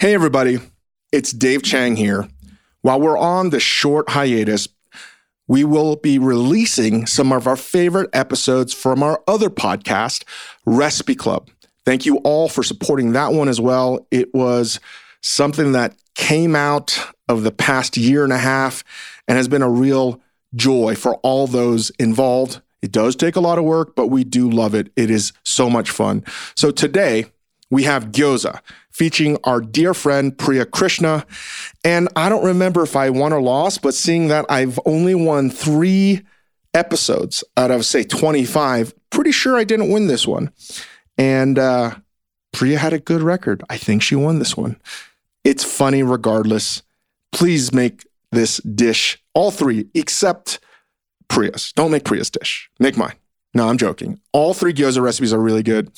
Hey, everybody, it's Dave Chang here. While we're on the short hiatus, we will be releasing some of our favorite episodes from our other podcast, Recipe Club. Thank you all for supporting that one as well. It was something that came out of the past year and a half and has been a real joy for all those involved. It does take a lot of work, but we do love it. It is so much fun. So today, we have gyoza featuring our dear friend Priya Krishna. And I don't remember if I won or lost, but seeing that I've only won three episodes out of, say, 25, pretty sure I didn't win this one. And uh, Priya had a good record. I think she won this one. It's funny regardless. Please make this dish, all three, except Priya's. Don't make Priya's dish. Make mine. No, I'm joking. All three gyoza recipes are really good.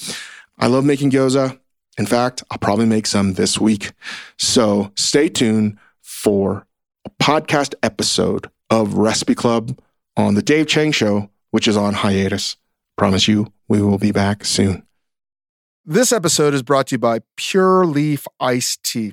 I love making gyoza. In fact, I'll probably make some this week. So stay tuned for a podcast episode of Recipe Club on the Dave Chang Show, which is on hiatus. Promise you, we will be back soon. This episode is brought to you by Pure Leaf Iced Tea.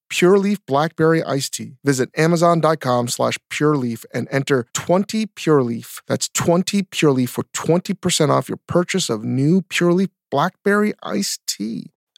Pure Leaf Blackberry Iced Tea. Visit Amazon.com slash Pure Leaf and enter 20 Pure Leaf. That's 20 Pure Leaf for 20% off your purchase of new Pure Leaf Blackberry Iced Tea.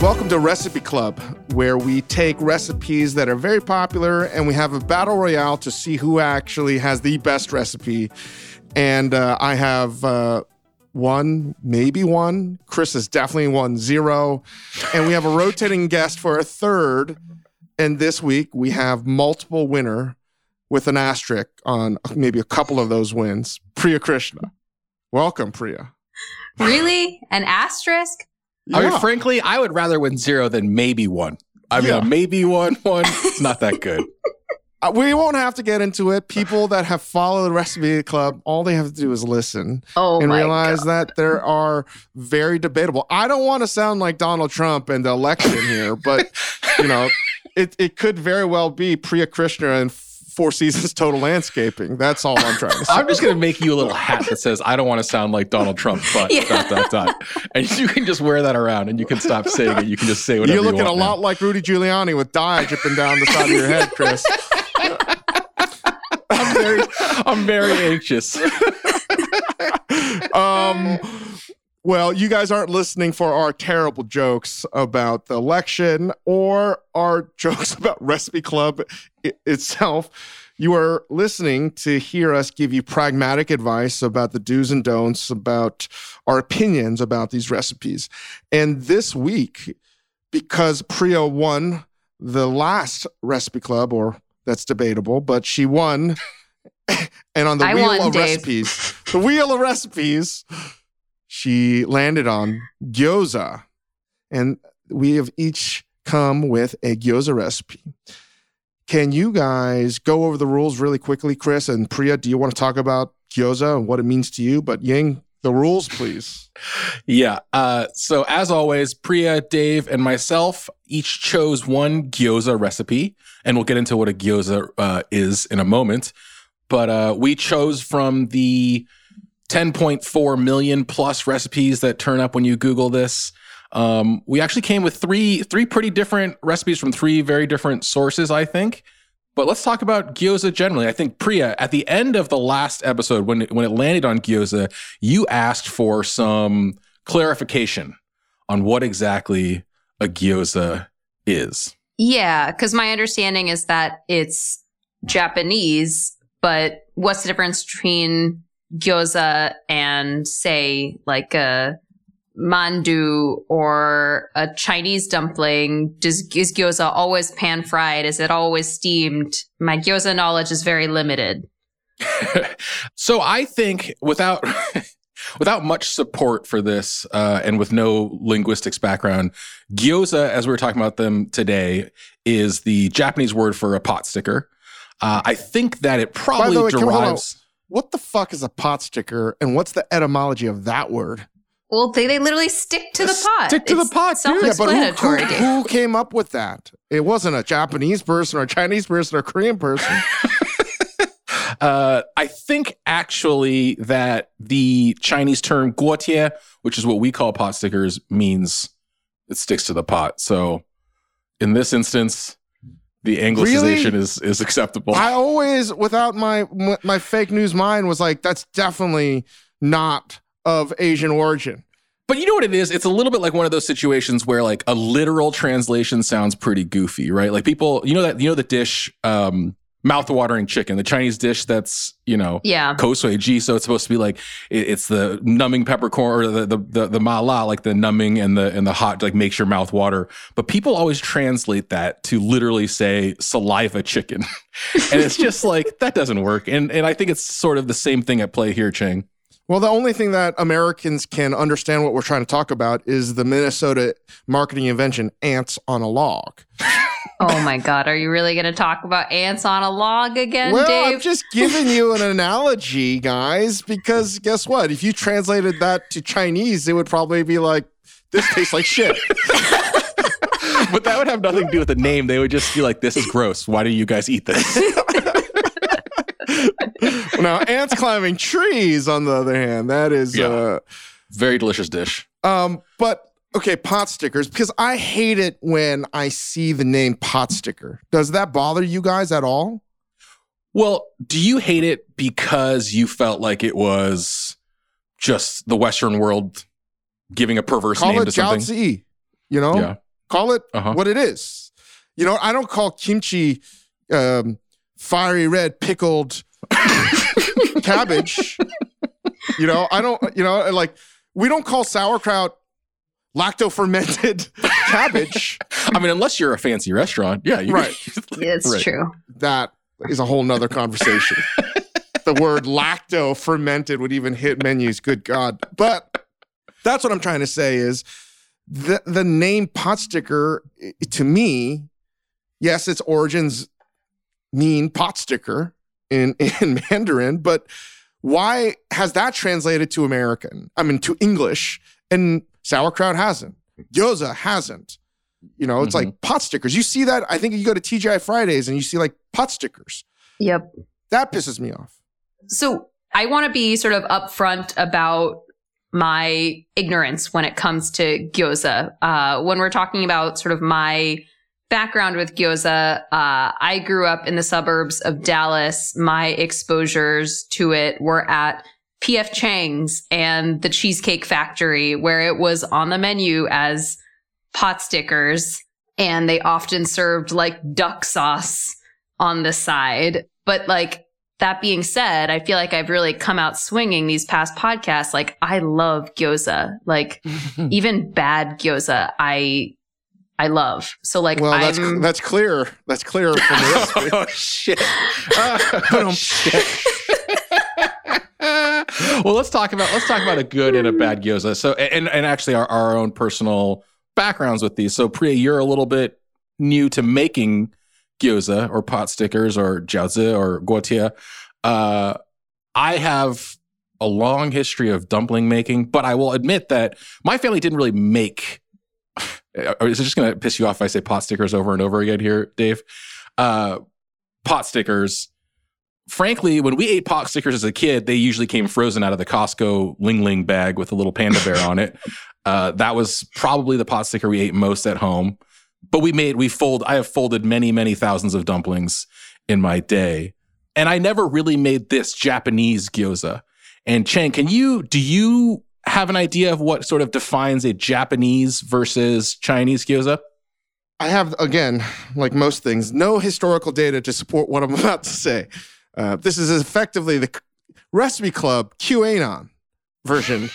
Welcome to Recipe Club, where we take recipes that are very popular and we have a battle royale to see who actually has the best recipe. And uh, I have uh, one, maybe one. Chris has definitely won zero. And we have a rotating guest for a third. And this week we have multiple winner with an asterisk on maybe a couple of those wins. Priya Krishna. Welcome, Priya. Really? An asterisk? I mean, frankly, I would rather win zero than maybe one. I mean, Yeah. maybe one, one. It's not that good. Uh, we won't have to get into it. People that have followed the Recipe Club, all they have to do is listen Oh and realize God. that there are very debatable. I don't want to sound like Donald Trump and the election here, but you know, it, it could very well be Priya Krishna and Four Seasons Total Landscaping. That's all I'm trying to say. I'm just gonna make you a little hat that says I don't want to sound like Donald Trump, but Yeah. dot dot dot, and you can just wear that around, and you can stop saying it. You can just say whatever. You're you looking a want now. lot like Rudy Giuliani with dye dripping down the side of your head, Chris. I'm very, I'm very anxious. um, well, you guys aren't listening for our terrible jokes about the election or our jokes about Recipe Club i- itself. You are listening to hear us give you pragmatic advice about the do's and don'ts, about our opinions about these recipes. And this week, because Priya won the last Recipe Club, or that's debatable, but she won. and on the I wheel won, of Dave. recipes, the wheel of recipes, she landed on gyoza. And we have each come with a gyoza recipe. Can you guys go over the rules really quickly, Chris and Priya? Do you want to talk about gyoza and what it means to you? But Ying, the rules, please. Yeah. Uh, so as always, Priya, Dave, and myself each chose one gyoza recipe, and we'll get into what a gyoza uh, is in a moment. But uh, we chose from the 10.4 million plus recipes that turn up when you Google this. Um, we actually came with three three pretty different recipes from three very different sources, I think. But let's talk about gyoza generally. I think Priya, at the end of the last episode, when it, when it landed on gyoza, you asked for some clarification on what exactly a gyoza is. Yeah, because my understanding is that it's Japanese, but what's the difference between gyoza and, say, like a mandu or a Chinese dumpling? Does is gyoza always pan fried? Is it always steamed? My gyoza knowledge is very limited. so I think without without much support for this uh, and with no linguistics background, gyoza, as we were talking about them today, is the Japanese word for a pot sticker. Uh, I think that it probably way, derives. What the fuck is a pot sticker, and what's the etymology of that word? Well, they, they literally stick to the pot. Stick to It's the pot, dude. Yeah, but Self-explanatory. who, who, who came up with that? It wasn't a Japanese person or a Chinese person or a Korean person. Uh, I think actually that the Chinese term guotie, which is what we call pot stickers, means it sticks to the pot. So in this instance, the anglicization Really? is is acceptable. I always, without my my fake news mind, was like, that's definitely not of Asian origin. But you know what it is? It's a little bit like one of those situations where like a literal translation sounds pretty goofy, right? Like people, you know that you know the dish um mouth-watering chicken, the Chinese dish that's, you know, Yeah. kosui ji, so it's supposed to be like it- it's the numbing peppercorn or the the the, the mala, like the numbing and the and the hot like makes your mouth water. But people always translate that to literally say saliva chicken. and it's just like that doesn't work. And and I think it's sort of the same thing at play here, Chang. Well, the only thing that Americans can understand what we're trying to talk about is the Minnesota marketing invention ants on a log. Oh my God. Are you really going to talk about ants on a log again, well, Dave? I'm just giving you an analogy, guys, because guess what? If you translated that to Chinese, it would probably be like, this tastes like shit. but that would have nothing to do with the name. They would just be like, "This is gross. Why do you guys eat this?" now, ants climbing trees, on the other hand, that is, Yeah. uh, Very delicious dish. um, but okay, pot stickers, because I hate it when I see the name pot sticker. Does that bother you guys at all? Well, do you hate it because you felt like it was just the Western world giving a perverse Call name it to something? jiaozi, you know? Yeah. Call it Uh-huh. what it is. You know, I don't call kimchi um, fiery red pickled cabbage. You know, I don't, you know, like we don't call sauerkraut lacto fermented cabbage. I mean, unless you're a fancy restaurant, yeah, you Right. it's Right. true. That is a whole nother conversation. the word lacto fermented would even hit menus. Good God. But that's what I'm trying to say is the, the name pot sticker to me, yes, its origins mean pot sticker in, in Mandarin, but why has that translated to American? I mean, to English and sauerkraut hasn't. Gyoza hasn't. You know, it's Mhm. like pot stickers. You see that? I think you go to TGI Fridays and you see like pot stickers. Yep. That pisses me off. So I want to be sort of upfront about my ignorance when it comes to gyoza. Uh, when we're talking about sort of my background with gyoza, uh, I grew up in the suburbs of Dallas. My exposures to it were at PF Chang's and the Cheesecake Factory, where it was on the menu as pot stickers, and they often served like duck sauce on the side. But like that being said, I feel like I've really come out swinging these past podcasts. Like I love gyoza. Like even bad gyoza, I I love. So like Well, that's I'm that's clear. That's clear from the recipe. oh shit! Oh, shit. well, let's talk about let's talk about a good and a bad gyoza. So, and and actually our, our own personal backgrounds with these. So, Priya, you're a little bit new to making gyoza or pot stickers or jiaozi or guotie. Uh, I have a long history of dumpling making, but I will admit that my family didn't really make. Is it just going to piss you off if I say pot stickers over and over again here, Dave? Uh, pot stickers. Frankly, when we ate pot stickers as a kid, they usually came frozen out of the Costco Ling Ling bag with a little panda bear on it. Uh, that was probably the pot sticker we ate most at home. But we made, we fold, I have folded many, many thousands of dumplings in my day. And I never really made this Japanese gyoza. And Chang, can you, do you have an idea of what sort of defines a Japanese versus Chinese gyoza? I have, again, like most things, no historical data to support what I'm about to say. Uh, this is effectively the Recipe Club QAnon version.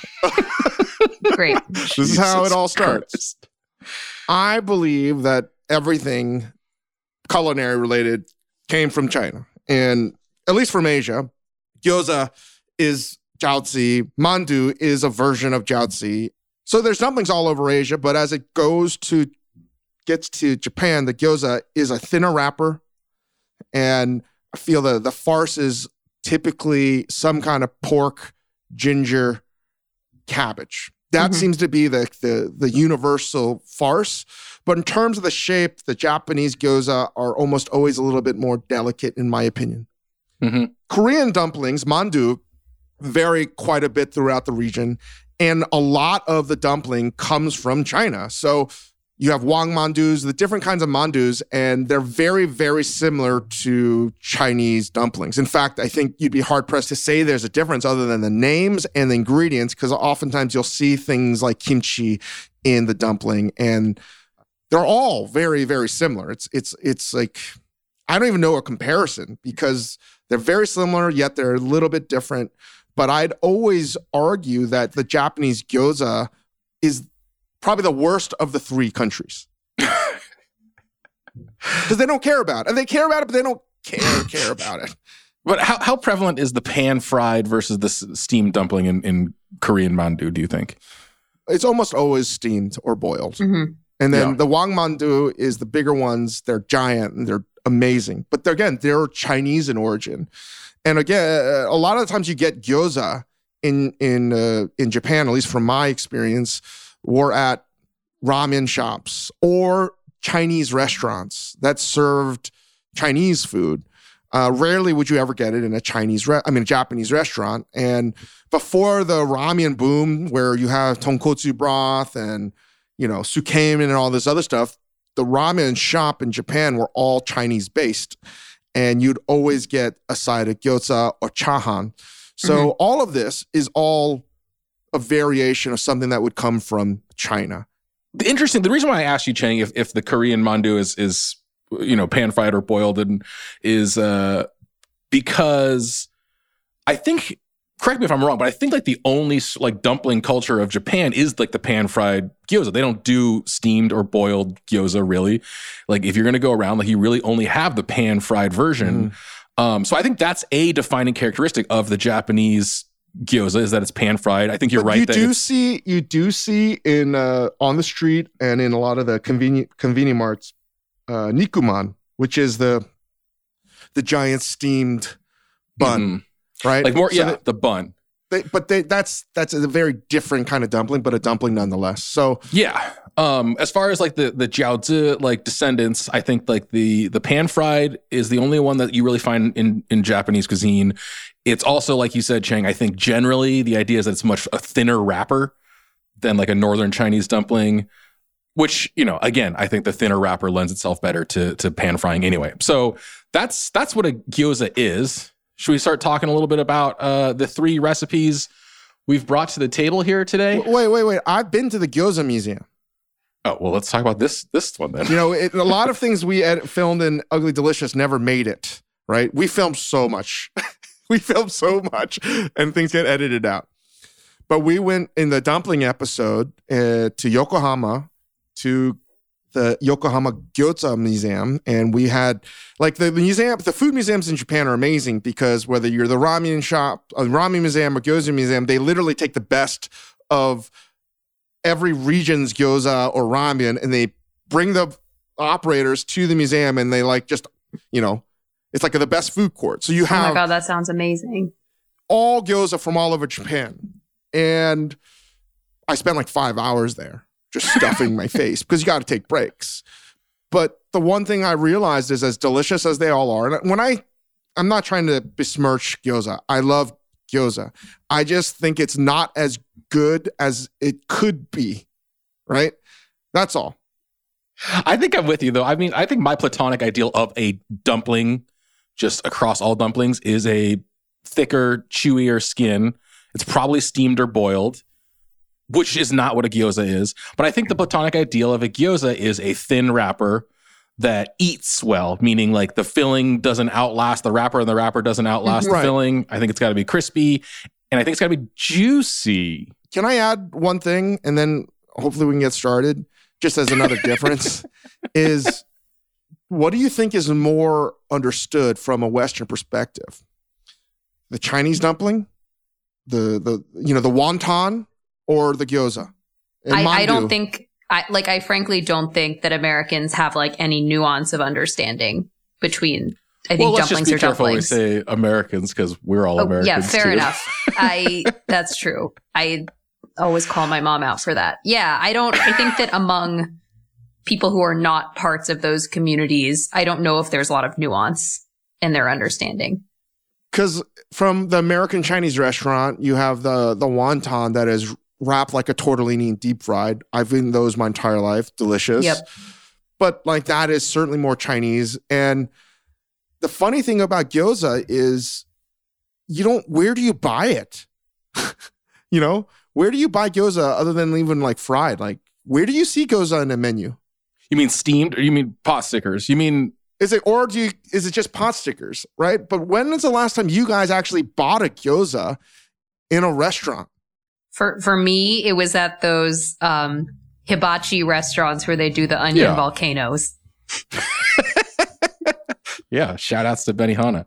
Great. this is how it all starts. Christ. I believe that everything culinary related came from China, and at least from Asia. Gyoza is jiaozi. Mandu is a version of jiaozi. So there's dumplings all over Asia, but as it goes to gets to Japan, the gyoza is a thinner wrapper, and I feel the the farce is typically some kind of pork, ginger, cabbage. That Mhm. seems to be the, the the universal farce. But in terms of the shape, the Japanese gyoza are almost always a little bit more delicate, in my opinion. Mhm. Korean dumplings, mandu, vary quite a bit throughout the region, and a lot of the dumpling comes from China. So you have wang mandus, the different kinds of mandus, and they're very, very similar to Chinese dumplings. In fact, I think you'd be hard pressed to say there's a difference other than the names and the ingredients, because oftentimes you'll see things like kimchi in the dumpling, and they're all very, very similar. It's it's it's like I don't even know a comparison because they're very similar, yet they're a little bit different. But I'd always argue that the Japanese gyoza is probably the worst of the three countries. Because they don't care about it. And they care about it, but they don't care, care about it. But how, how prevalent is the pan fried versus the s- steamed dumpling in, in Korean mandu, do you think? It's almost always steamed or boiled. hmm And then Yeah. the Wang Mandu is the bigger ones. They're giant and they're amazing. But they're, again, they're Chinese in origin. And again, uh, a lot of the times you get gyoza in in uh, in Japan, at least from my experience, were at ramen shops or Chinese restaurants that served Chinese food. Uh, rarely would you ever get it in a Chinese, re- I mean, a Japanese restaurant. And before the ramen boom, where you have tonkotsu broth and you know, tsukemen and all this other stuff, the ramen shop in Japan were all Chinese based. And you'd always get a side of gyoza or chahan. So all of this is all a variation of something that would come from China. The interesting, the reason why I asked you, Chang, if, if the Korean mandu is, is, you know, pan fried or boiled and is, uh, because I think, correct me if I'm wrong, but I think like the only like dumpling culture of Japan is like the pan fried gyoza. They don't do steamed or boiled gyoza really. Like if you're going to go around, like you really only have the pan fried version. Um, so I think that's a defining characteristic of the Japanese gyoza is that it's pan fried. I think you're But right. You that do see you do see in uh, on the street and in a lot of the convenient convenient marts, uh, nikuman, which is the the giant steamed bun, Mhm. right? like more, So yeah, they- the bun. They- but they, that's that's a very different kind of dumpling, but a dumpling nonetheless. So Yeah. Um, as far as like the the jiaozi like descendants, I think like the the pan fried is the only one that you really find in in Japanese cuisine. It's also like you said, Chang. I think generally the idea is that it's much a thinner wrapper than like a northern Chinese dumpling. Which you know, again, I think the thinner wrapper lends itself better to to pan frying anyway. So that's that's what a gyoza is. Should we start talking a little bit about uh, the three recipes we've brought to the table here today? wait, wait, wait. I've been to the Gyoza Museum. Oh well, let's talk about this this one then. You know, it, a lot of things we ed- filmed in Ugly Delicious never made it. Right? We filmed so much. we filmed so much, and things get edited out. But we went in the dumpling episode uh, to Yokohama to the Yokohama Gyoza Museum, and we had like the, the museum. The food museums in Japan are amazing because whether you're the ramen shop, a ramen museum, or gyoza museum, they literally take the best of every region's gyoza or ramen, and they bring the operators to the museum, and they like just you know. It's like the best food court. So you have Oh my god, that sounds amazing. all gyoza from all over Japan. And I spent like five hours there just stuffing my face because you got to take breaks. But the one thing I realized is as delicious as they all are, and when I, I'm not trying to besmirch gyoza. I love gyoza. I just think it's not as good as it could be. Right? That's all. I think I'm with you though. I mean, I think my platonic ideal of a dumpling, just across all dumplings, is a thicker, chewier skin. It's probably steamed or boiled. Which is not what a gyoza is. But I think the platonic ideal of a gyoza is a thin wrapper that eats well, meaning like the filling doesn't outlast the wrapper and the wrapper doesn't mm-hmm. outlast Right. the filling. I think it's got to be crispy and I think it's got to be juicy. Can I add one thing and then hopefully we can get started? Just as another difference is what do you think is more understood from a Western perspective? The Chinese dumpling, the the you know the wonton, or the gyoza? And I, I don't mandu. think I like I frankly don't think that Americans have like any nuance of understanding between I think well, let's dumplings just be are careful when we say Americans because we're all Oh, Americans. yeah, fair too. enough. I that's true. I always call my mom out for that. Yeah, I don't I think that among people who are not parts of those communities, I don't know if there's a lot of nuance in their understanding. because from the American Chinese restaurant, you have the the wonton that is wrapped like a tortellini and deep fried. I've eaten those my entire life, delicious. Yep. But like that is certainly more Chinese. And the funny thing about gyoza is you don't. Where do you buy it? you know, where do you buy gyoza other than even like fried? Like, where do you see gyoza in a menu? You mean steamed or you mean pot stickers? You mean Is it or do you is it just pot stickers, right? But when is the last time you guys actually bought a gyoza in a restaurant? For for me, it was at those um hibachi restaurants where they do the onion Yeah. volcanoes. yeah, shout outs to Benihana.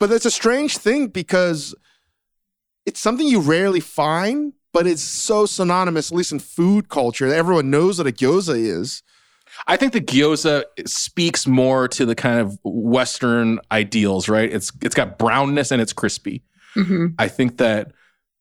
But that's a strange thing because it's something you rarely find, but it's so synonymous, at least in food culture, that everyone knows what a gyoza is. I think the gyoza speaks more to the kind of Western ideals, right? It's it's got brownness and it's crispy. hmm I think that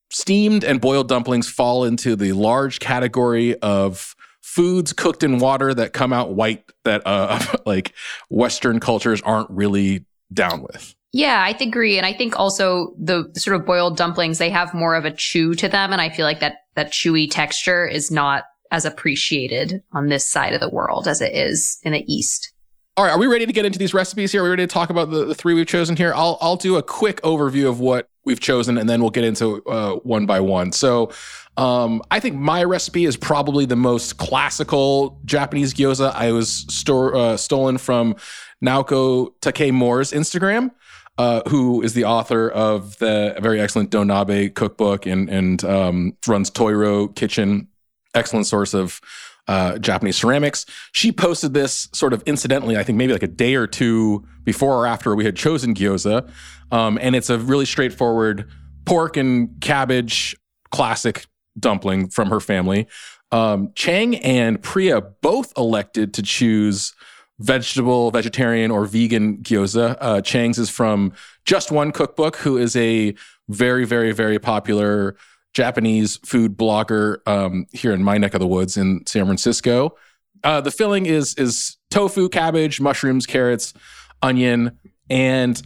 steamed and boiled dumplings fall into the large category of foods cooked in water that come out white that uh like Western cultures aren't really down with. Yeah, I agree. And I think also the sort of boiled dumplings, they have more of a chew to them. And I feel like that, that chewy texture is not as appreciated on this side of the world as it is in the East. All right, are we ready to get into these recipes here? Are we ready to talk about the, the three we've chosen here? I'll I'll do a quick overview of what we've chosen, and then we'll get into uh, one by one. So, um, I think my recipe is probably the most classical Japanese gyoza. I was store, uh, stolen from Naoko Takemura's Instagram. Uh, who is the author of the very excellent Donabe cookbook and and um, runs Toiro Kitchen, excellent source of uh, Japanese ceramics. She posted this sort of incidentally, I think maybe like a day or two before or after we had chosen gyoza. Um, and it's a really straightforward pork and cabbage classic dumpling from her family. Um, Chang and Priya both elected to choose vegetable, vegetarian, or vegan gyoza. Uh, Chang's is from Just One Cookbook, who is a very, very, very popular Japanese food blogger um, here in my neck of the woods in San Francisco. Uh, the filling is is tofu, cabbage, mushrooms, carrots, onion, and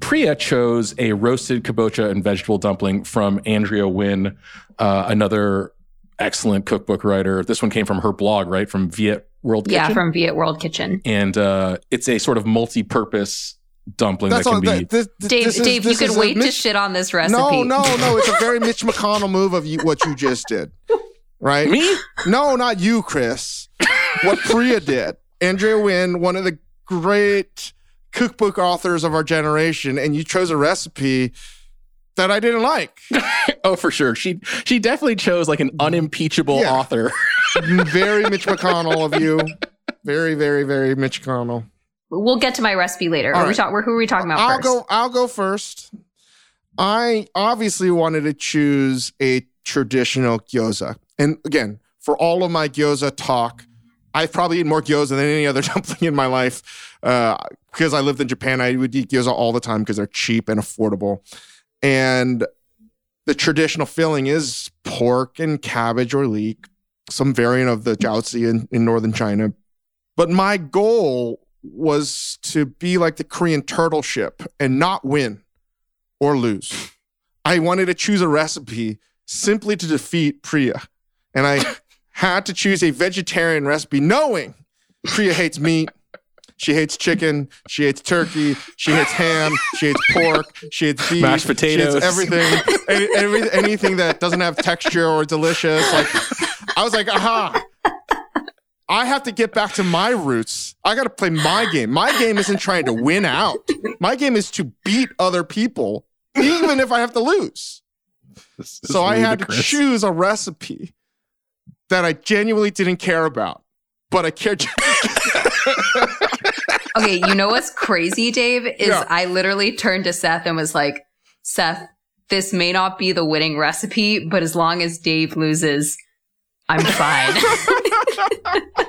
Priya chose a roasted kabocha and vegetable dumpling from Andrea Nguyen, uh, another excellent cookbook writer. This one came from her blog, right? From Viet World Kitchen. Yeah, from Viet World Kitchen. and uh, it's a sort of multi-purpose dumpling That's that can all. be. That, this, Dave, this is- Dave, you could is a wait to shit on this recipe. No, no, no. It's a very Mitch McConnell move of you, what you just did, right? Me? No, not you, Chris. What Priya did. Andrea Nguyen, one of the great cookbook authors of our generation, and you chose a recipe that I didn't like. Oh, for sure. She she definitely chose like an unimpeachable Yeah. author. very Mitch McConnell of you. Very, very, very Mitch McConnell. We'll get to my recipe later. All Are we right. talk- who are we talking about I'll first? go. I'll go first. I obviously wanted to choose a traditional gyoza, and again, for all of my gyoza talk, I've probably eaten more gyoza than any other dumpling in my life. Uh, because I lived in Japan, I would eat gyoza all the time because they're cheap and affordable, and the traditional filling is pork and cabbage or leek, some variant of the jiaozi in, in northern China. But my goal was to be like the Korean turtle ship and not win or lose. I wanted to choose a recipe simply to defeat Priya. And I had to choose a vegetarian recipe, knowing Priya hates meat She hates chicken. She hates turkey. She hates ham. She hates pork. She hates beef. Mashed She potatoes. hates everything. any, every, anything that doesn't have texture or delicious. Like I was like, aha. I have to get back to my roots. I got to play my game. My game isn't trying to win out. My game is to beat other people, even if I have to lose. So I had to choose a recipe that I genuinely didn't care about, but I cared. Okay, you know what's crazy, Dave? Is Yeah. I literally turned to Seth and was like, Seth, this may not be the winning recipe, but as long as Dave loses, I'm fine.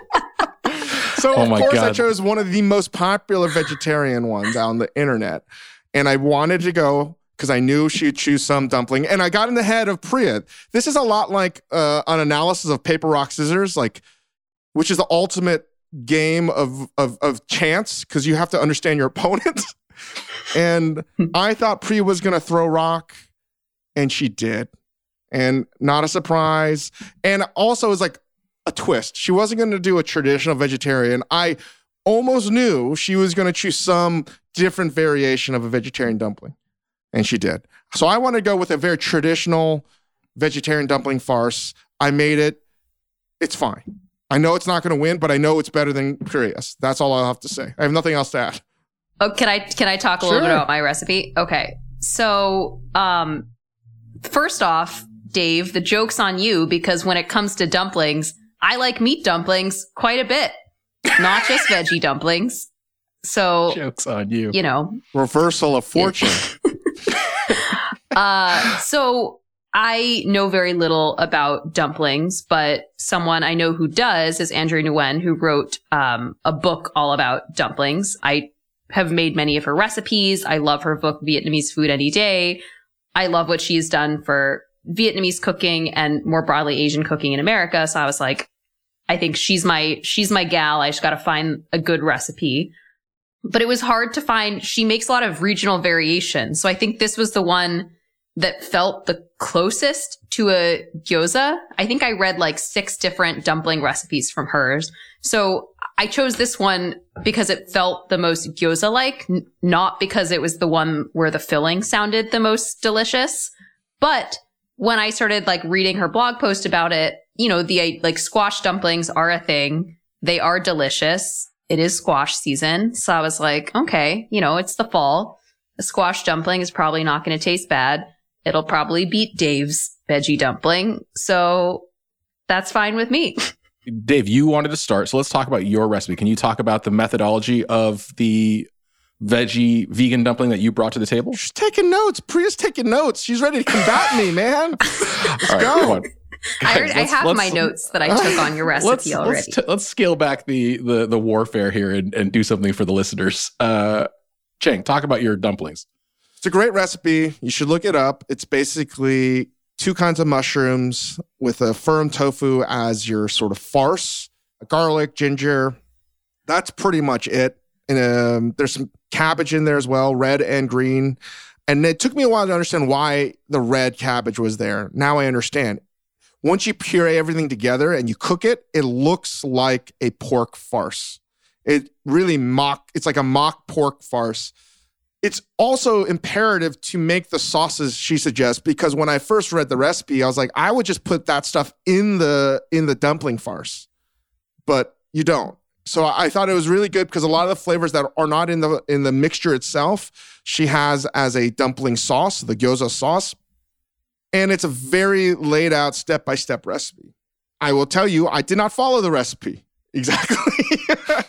So Oh of my course I chose one of the most popular vegetarian ones on the internet. And I wanted to go because I knew she'd choose some dumpling. And I got in the head of Priya. This is a lot like uh, an analysis of paper, rock, scissors, like which is the ultimate game of of, of chance because you have to understand your opponent. and I thought Priya was gonna throw rock, and she did. And not a surprise. And also it's like a twist. She wasn't going to do a traditional vegetarian. I almost knew she was going to choose some different variation of a vegetarian dumpling, and she did. So I want to go with a very traditional vegetarian dumpling farce. I made it. It's fine. I know it's not going to win, but I know it's better than Curious. That's all I'll have to say. I have nothing else to add. oh, can I can I talk a little bit about my recipe? Okay. So, um first off, Dave, the joke's on you because when it comes to dumplings, I like meat dumplings quite a bit. Not just veggie dumplings. So, Jokes on you. you know, Reversal of fortune. Uh, so I know very little about dumplings, but someone I know who does is Andrea Nguyen, who wrote um, a book all about dumplings. I have made many of her recipes. I love her book, Vietnamese Food Any Day. I love what she's done for Vietnamese cooking and more broadly Asian cooking in America. So I was like, I think she's my she's my gal. I just got to find a good recipe. But it was hard to find. She makes a lot of regional variation. So I think this was the one that felt the closest to a gyoza. I think I read like six different dumpling recipes from hers. So I chose this one because it felt the most gyoza like, not because it was the one where the filling sounded the most delicious. But when I started like reading her blog post about it, you know, the like squash dumplings are a thing. They are delicious. It is squash season. So I was like, okay, you know, it's the fall. A squash dumpling is probably not going to taste bad. It'll probably beat Dave's veggie dumpling. So that's fine with me. Dave, you wanted to start, so let's talk about your recipe. Can you talk about the methodology of the veggie vegan dumpling that you brought to the table? She's taking notes. Priya's taking notes. She's ready to combat me, man. Let's All right, go. come on. I, already, I have my notes that I took on your recipe let's, already. Let's, t- let's scale back the, the the warfare here and, and do something for the listeners. Uh, Chang, talk about your dumplings. It's a great recipe. You should look it up. It's basically two kinds of mushrooms with a firm tofu as your sort of farce, garlic, ginger. That's pretty much it. And um, there's some cabbage in there as well, red and green. And it took me a while to understand why the red cabbage was there. Now I understand. Once you puree everything together and you cook it, it looks like a pork farce. It really mock, it's like a mock pork farce it's also imperative to make the sauces she suggests because when I first read the recipe, I was like, I would just put that stuff in the in the dumpling farce, but you don't. So I thought it was really good because a lot of the flavors that are not in the in the mixture itself, she has as a dumpling sauce, the gyoza sauce, and it's a very laid out step by step recipe. I will tell you, I did not follow the recipe exactly.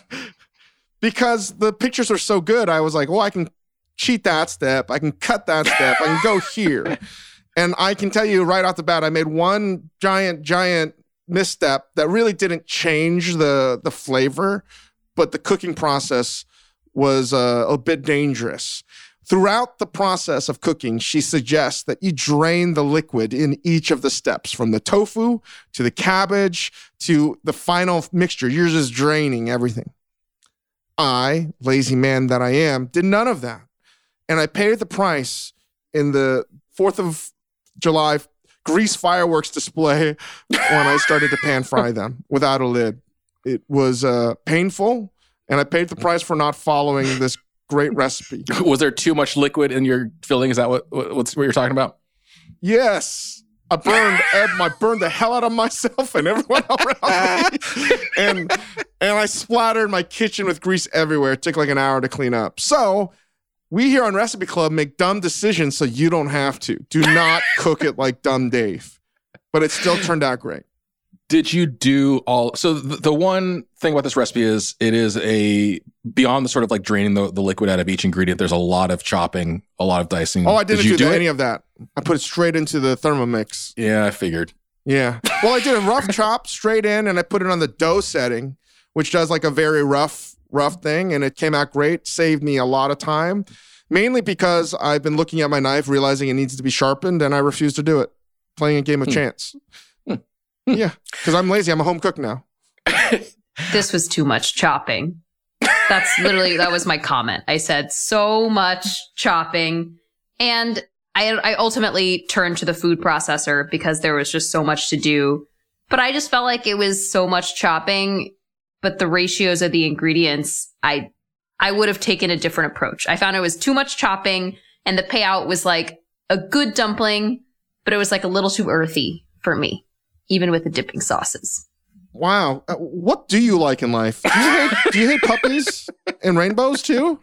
because the pictures are so good, I was like, well, I can cheat that step. I can cut that step. I can go here. And I can tell you right off the bat, I made one giant, giant misstep that really didn't change the, the flavor, but the cooking process was uh, a bit dangerous. Throughout the process of cooking, she suggests that you drain the liquid in each of the steps from the tofu to the cabbage to the final mixture. You're just draining everything. I, lazy man that I am, did none of that and I paid the price in the 4th of July grease fireworks display when I started to pan fry them without a lid. It was uh, painful and I paid the price for not following this great recipe. Was there too much liquid in your filling? Is that what what's what you're talking about? Yes. I burned I burned the hell out of myself and everyone around me. and and I splattered my kitchen with grease everywhere. It took like an hour to clean up. So we here on Recipe Club make dumb decisions so you don't have to. Do not cook it like dumb Dave. But it still turned out great. Did you do all so the, the one thing about this recipe is it is a beyond the sort of like draining the, the liquid out of each ingredient, there's a lot of chopping, a lot of dicing. Oh, I didn't Did you do, do any of that. I put it straight into the Thermomix. Yeah, I figured. Yeah. Well, I did a rough chop straight in and I put it on the dough setting, which does like a very rough, rough thing. And it came out great. Saved me a lot of time, mainly because I've been looking at my knife, realizing it needs to be sharpened, and I refuse to do it. Playing a game of Hmm. chance. yeah. Because I'm lazy. I'm a home cook now. This was too much chopping. That's literally that was my comment. I said so much chopping, and I I ultimately turned to the food processor because there was just so much to do. But I just felt like it was so much chopping, but the ratios of the ingredients, I I would have taken a different approach. I found it was too much chopping, and the payout was like a good dumpling, but it was like a little too earthy for me, even with the dipping sauces. Wow. Uh, what do you like in life? Do you hate, do you hate puppies and rainbows too?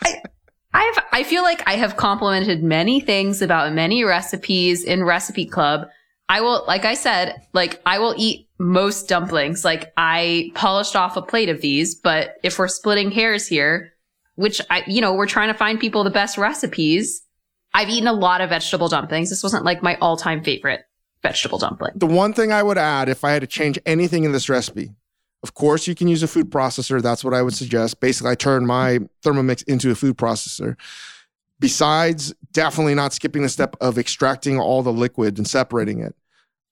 I've I feel like I have complimented many things about many recipes in Recipe Club. I will like I said, like I will eat most dumplings. Like I polished off a plate of these, but if we're splitting hairs here, which I you know, we're trying to find people the best recipes. I've eaten a lot of vegetable dumplings. This wasn't like my all-time favorite vegetable dumpling. The one thing I would add if I had to change anything in this recipe, of course, you can use a food processor. That's what I would suggest. Basically, I turn my Thermomix into a food processor. Besides, definitely not skipping the step of extracting all the liquid and separating it.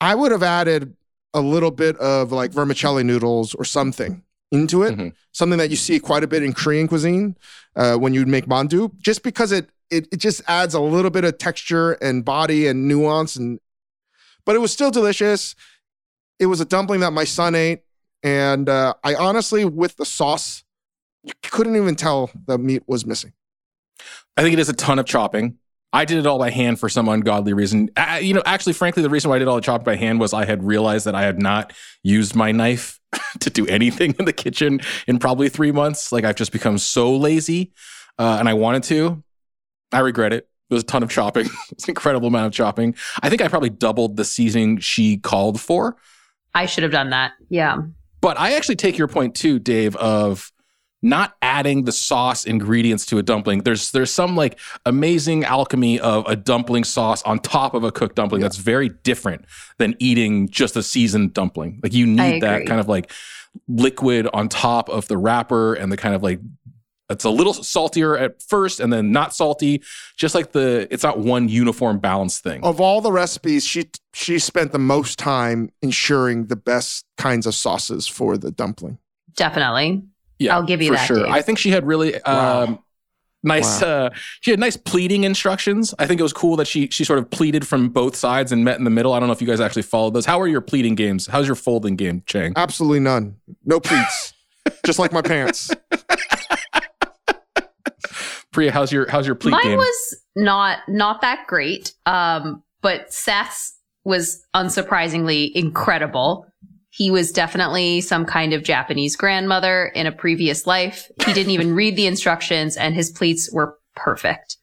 I would have added a little bit of like vermicelli noodles or something into it, Mhm. something that you see quite a bit in Korean cuisine uh, when you make mandu, just because it, it it just adds a little bit of texture and body and nuance and but it was still delicious. It was a dumpling that my son ate, and uh, I honestly, with the sauce, you couldn't even tell the meat was missing. I think it is a ton of chopping. I did it all by hand for some ungodly reason. Uh, you know, actually, frankly, the reason why I did all the chopping by hand was I had realized that I had not used my knife to do anything in the kitchen in probably three months. Like I've just become so lazy, uh, and I wanted to. I regret it. It was a ton of chopping. it's an incredible amount of chopping. I think I probably doubled the seasoning she called for. I should have done that. Yeah. But I actually take your point too, Dave, of not adding the sauce ingredients to a dumpling. There's there's some like amazing alchemy of a dumpling sauce on top of a cooked dumpling that's very different than eating just a seasoned dumpling. Like you need that kind of like liquid on top of the wrapper and the kind of like it's a little saltier at first and then not salty. Just like the it's not one uniform balanced thing. Of all the recipes, she she spent the most time ensuring the best kinds of sauces for the dumpling. Definitely. Yeah, I'll give you for that, sure. Dave. I think she had really Wow. um, nice. Uh, she had nice pleading instructions. I think it was cool that she she sort of pleaded from both sides and met in the middle. I don't know if you guys actually followed those. How are your pleading games? How's your folding game, Chang? Absolutely none. No pleats. Just like my pants. Priya, how's your how's your pleat Mine game? was not not that great. Um, but Seth's was unsurprisingly incredible. He was definitely some kind of Japanese grandmother in a previous life. He didn't even read the instructions and his pleats were perfect.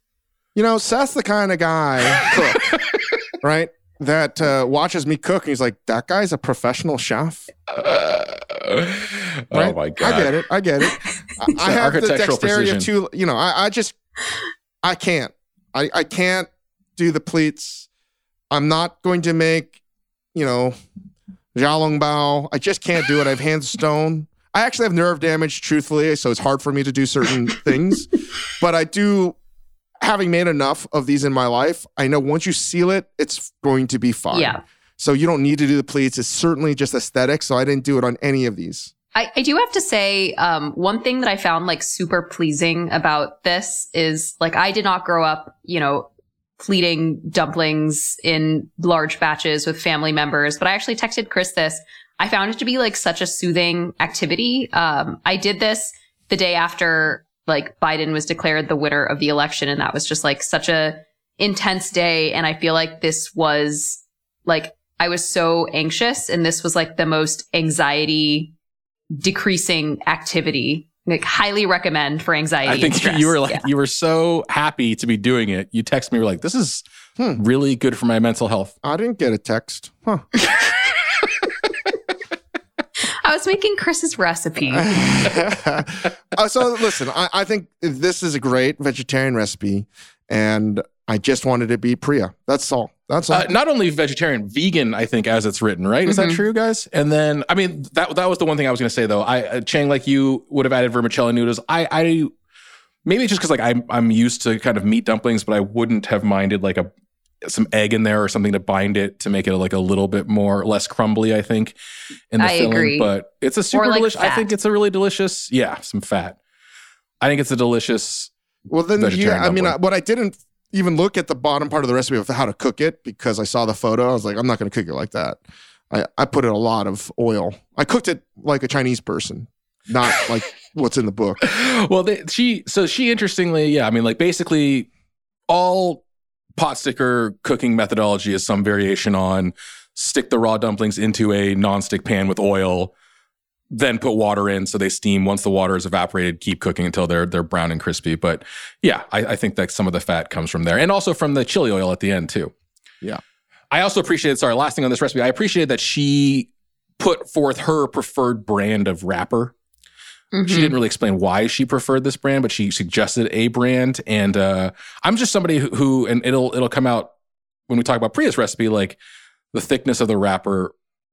You know, Seth's the kind of guy, cook, right? That uh, watches me cook and he's like, that guy's a professional chef. oh Right? my god! I get it. I get it. I, It's I an have the architectural dexterity precision. of two. You know, I, I just, I can't. I, I can't do the pleats. I'm not going to make, you know, xiaolongbao. I just can't do it. I have hands stone. I actually have nerve damage, truthfully, so it's hard for me to do certain things. But I do, having made enough of these in my life, I know once you seal it, it's going to be fine. Yeah. So you don't need to do the pleats. It's certainly just aesthetic. So I didn't do it on any of these. I, I do have to say, um, one thing that I found like super pleasing about this is like I did not grow up, you know, pleating dumplings in large batches with family members, but I actually texted Chris this. I found it to be like such a soothing activity. Um, I did this the day after like Biden was declared the winner of the election. And that was just like such a intense day. And I feel like this was like, I was so anxious and this was like the most anxiety decreasing activity. Like highly recommend for anxiety. I think stress. you were like Yeah. you were so happy to be doing it. You text me, you were like, "This is Hmm. really good for my mental health." I didn't get a text. Huh. I was making Chris's recipe. Uh, so listen, I, I think this is a great vegetarian recipe, and I just wanted to be Priya. That's all. That's. Uh, not only vegetarian, vegan. I think as it's written, right? Is that Mhm. true, guys? And then, I mean, that that was the one thing I was going to say though. I uh, Chang, like you would have added vermicelli noodles. I I maybe just because like I'm I'm used to kind of meat dumplings, but I wouldn't have minded like a some egg in there or something to bind it to make it like a little bit more less crumbly. I think in the I filling, agree. but it's a super like delicious. I think it's a really delicious. Yeah, some fat. I think it's a delicious. well, then, yeah, vegetarian I mean, I, what I didn't even look at the bottom part of the recipe of how to cook it because I saw the photo. I was like, I'm not going to cook it like that. I, I put in a lot of oil. I cooked it like a Chinese person, not like what's in the book. well, they, she so she interestingly, yeah. I mean, like basically all pot sticker cooking methodology is some variation on stick the raw dumplings into a nonstick pan with oil, then put water in so they steam. Once the water is evaporated, keep cooking until they're they're brown and crispy. But yeah, I, I think that some of the fat comes from there, and also from the chili oil at the end too. Yeah. I also appreciated. Sorry, last thing on this recipe, I appreciated that she put forth her preferred brand of wrapper Mhm. she didn't really explain why she preferred this brand, but she suggested a brand. And uh, I'm just somebody who, who, and it'll it'll come out when we talk about Priya's recipe. Like the thickness of the wrapper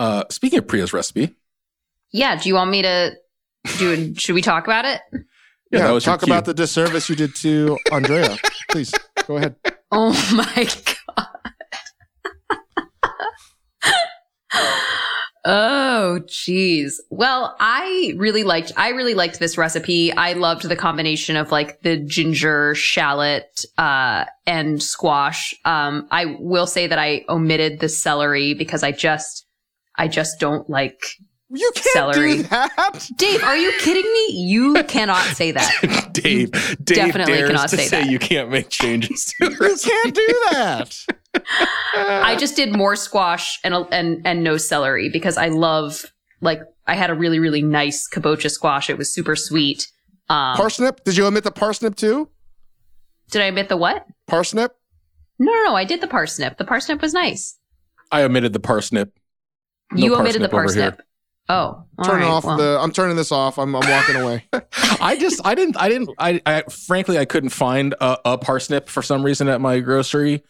Uh, speaking of Priya's recipe, Yeah. Do you want me to do? Should we talk about it? Yeah, that was your talk about the disservice you did to Andrea. Please go ahead. Oh my god. Oh geez. Well, I really liked I really liked this recipe. I loved the combination of like the ginger, shallot, uh, and squash. Um, I will say that I omitted the celery because I just I just don't like You can't Celery. do that. Dave, are you kidding me? You cannot say that. Dave, Dave Definitely dares cannot to say say that. you can't make changes to You can't do that. I just did more squash and and and no celery because I love like I had a really really nice kabocha squash. It was super sweet. Um, parsnip? Did you omit the parsnip too? did I omit the what? Parsnip? No, no, no. I did the parsnip. The parsnip was nice. I omitted the parsnip. No you omitted the parsnip. Oh, Turn right, off well. the. I'm turning this off. I'm, I'm walking away. I just, I didn't, I didn't, I, I frankly, I couldn't find a, a parsnip for some reason at my grocery,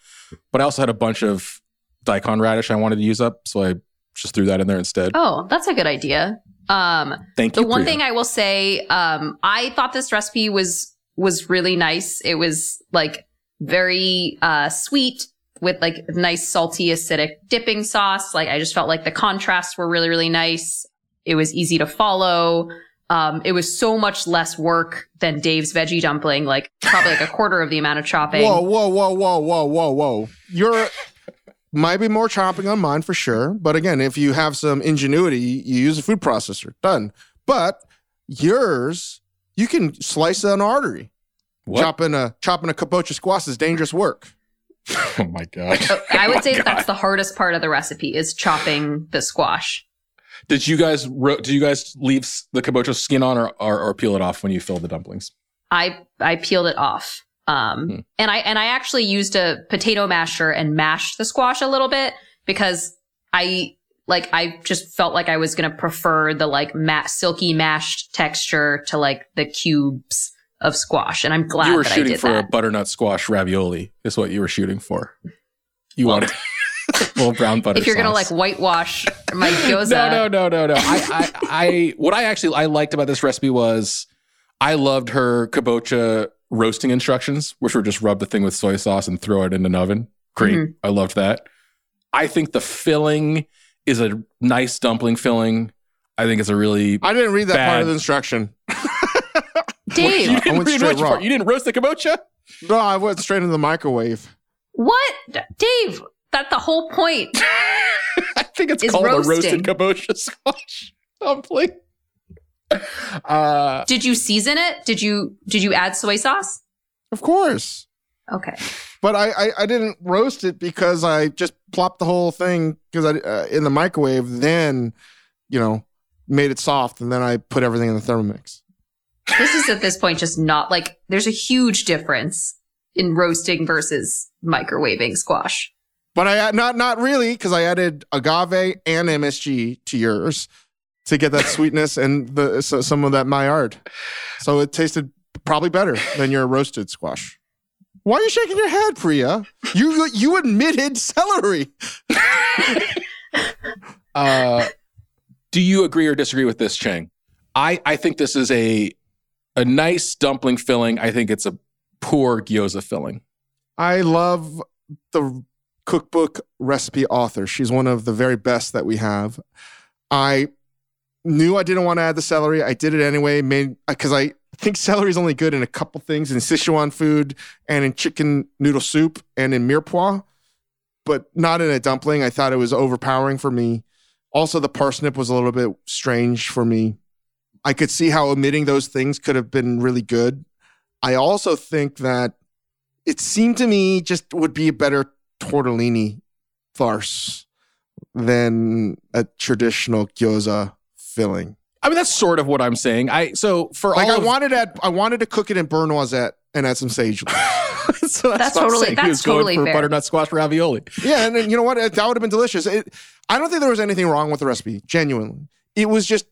but I also had a bunch of daikon radish I wanted to use up, so I just threw that in there instead. Oh, that's a good idea. Um, Thank you. the one Priya. thing I will say, um, I thought this recipe was was really nice. It was like very uh, sweet with like nice salty acidic dipping sauce. Like I just felt like the contrasts were really really nice. It was easy to follow. Um, it was so much less work than Dave's veggie dumpling, like probably like a quarter of the amount of chopping. Whoa, whoa, whoa, whoa, whoa, whoa, whoa. You're might be more chopping on mine for sure. But again, if you have some ingenuity, you use a food processor. Done. But yours, you can slice an artery. What? Chopping a chopping a kabocha squash is dangerous work. Oh my god! I would say that God. that's the hardest part of the recipe is chopping the squash. Did you guys, ro- did you guys leave the kabocha skin on or, or or peel it off when you filled the dumplings? I I peeled it off. Um, Hmm. and I and I actually used a potato masher and mashed the squash a little bit because I like I just felt like I was gonna prefer the like matte silky mashed texture to like the cubes of squash, and I'm glad you were that I shooting did for that. a butternut squash ravioli. Is what you were shooting for. You Well, wanted a little brown butter. if you're gonna like whitewash my gyoza, no, no, no, no, no. I, I, I, what I actually I liked about this recipe was I loved her kabocha roasting instructions, which were just rub the thing with soy sauce and throw it in an oven. Great, Mhm. I loved that. I think the filling is a nice dumpling filling. I think it's a really I didn't read that part of the instruction. Dave, you didn't went read straight raw. You didn't roast the kabocha. No, I went straight into the microwave. what, Dave? That's the whole point. I think it's Is called roasting. a roasted kabocha squash dumpling. Uh, Did you season it? Did you did you add soy sauce? Of course. Okay. But I, I, I didn't roast it because I just plopped the whole thing because I uh, in the microwave. Then, you know, made it soft, and then I put everything in the Thermomix. This is at this point just not like there's a huge difference in roasting versus microwaving squash. But I not not really because I added agave and MSG to yours to get that sweetness and the so, some of that Maillard. So it tasted probably better than your roasted squash. Why are you shaking your head, Priya? You you admitted celery. uh, do you agree or disagree with this, Chang? I, I think this is a a nice dumpling filling. I think it's a poor gyoza filling. I love the cookbook recipe author. She's one of the very best that we have. I knew I didn't want to add the celery. I did it anyway, because I think celery is only good in a couple things in Sichuan food and in chicken noodle soup and in mirepoix, but not in a dumpling. I thought it was overpowering for me. Also, the parsnip was a little bit strange for me. I could see how omitting those things could have been really good. I also think that it seemed to me just would be a better tortellini farce than a traditional gyoza filling. I mean, that's sort of what I'm saying. I so for Like all I of- wanted to I wanted to cook it in beurre noisette and add some sage. so that's, That's totally- that's he was going totally for fair. butternut squash ravioli. yeah, and then you know what? That would have been delicious. It, I don't think there was anything wrong with the recipe. Genuinely, it was just